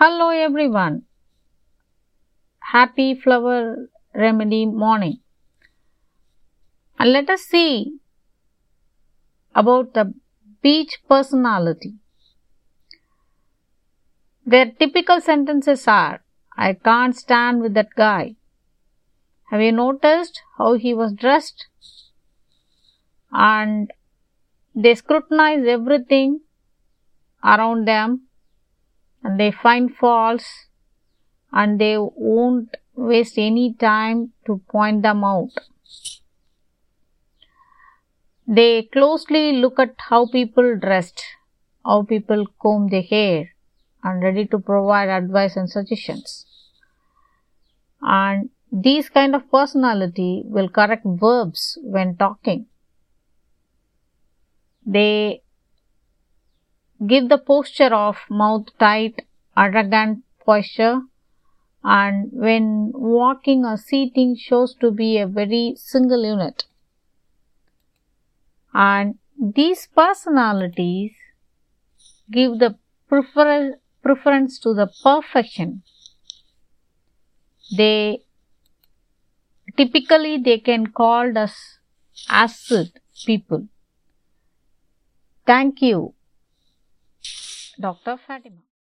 Hello everyone. Happy flower remedy morning. And let us see about the Beech personality. Their typical sentences are I can't stand with that guy. Have you noticed how he was dressed? And they scrutinize everything around them and they find faults and they won't waste any time to point them out. They closely look at how people dressed, how people comb their hair, and ready to provide advice and suggestions. And these kind of personality will correct verbs when talking. They give the posture of mouth tight, arrogant posture, and when walking or seating shows to be a very single unit. And these personalities give the prefer- preference to the perfection. They typically they can called as acid people. Thank you. Dr. Fatima.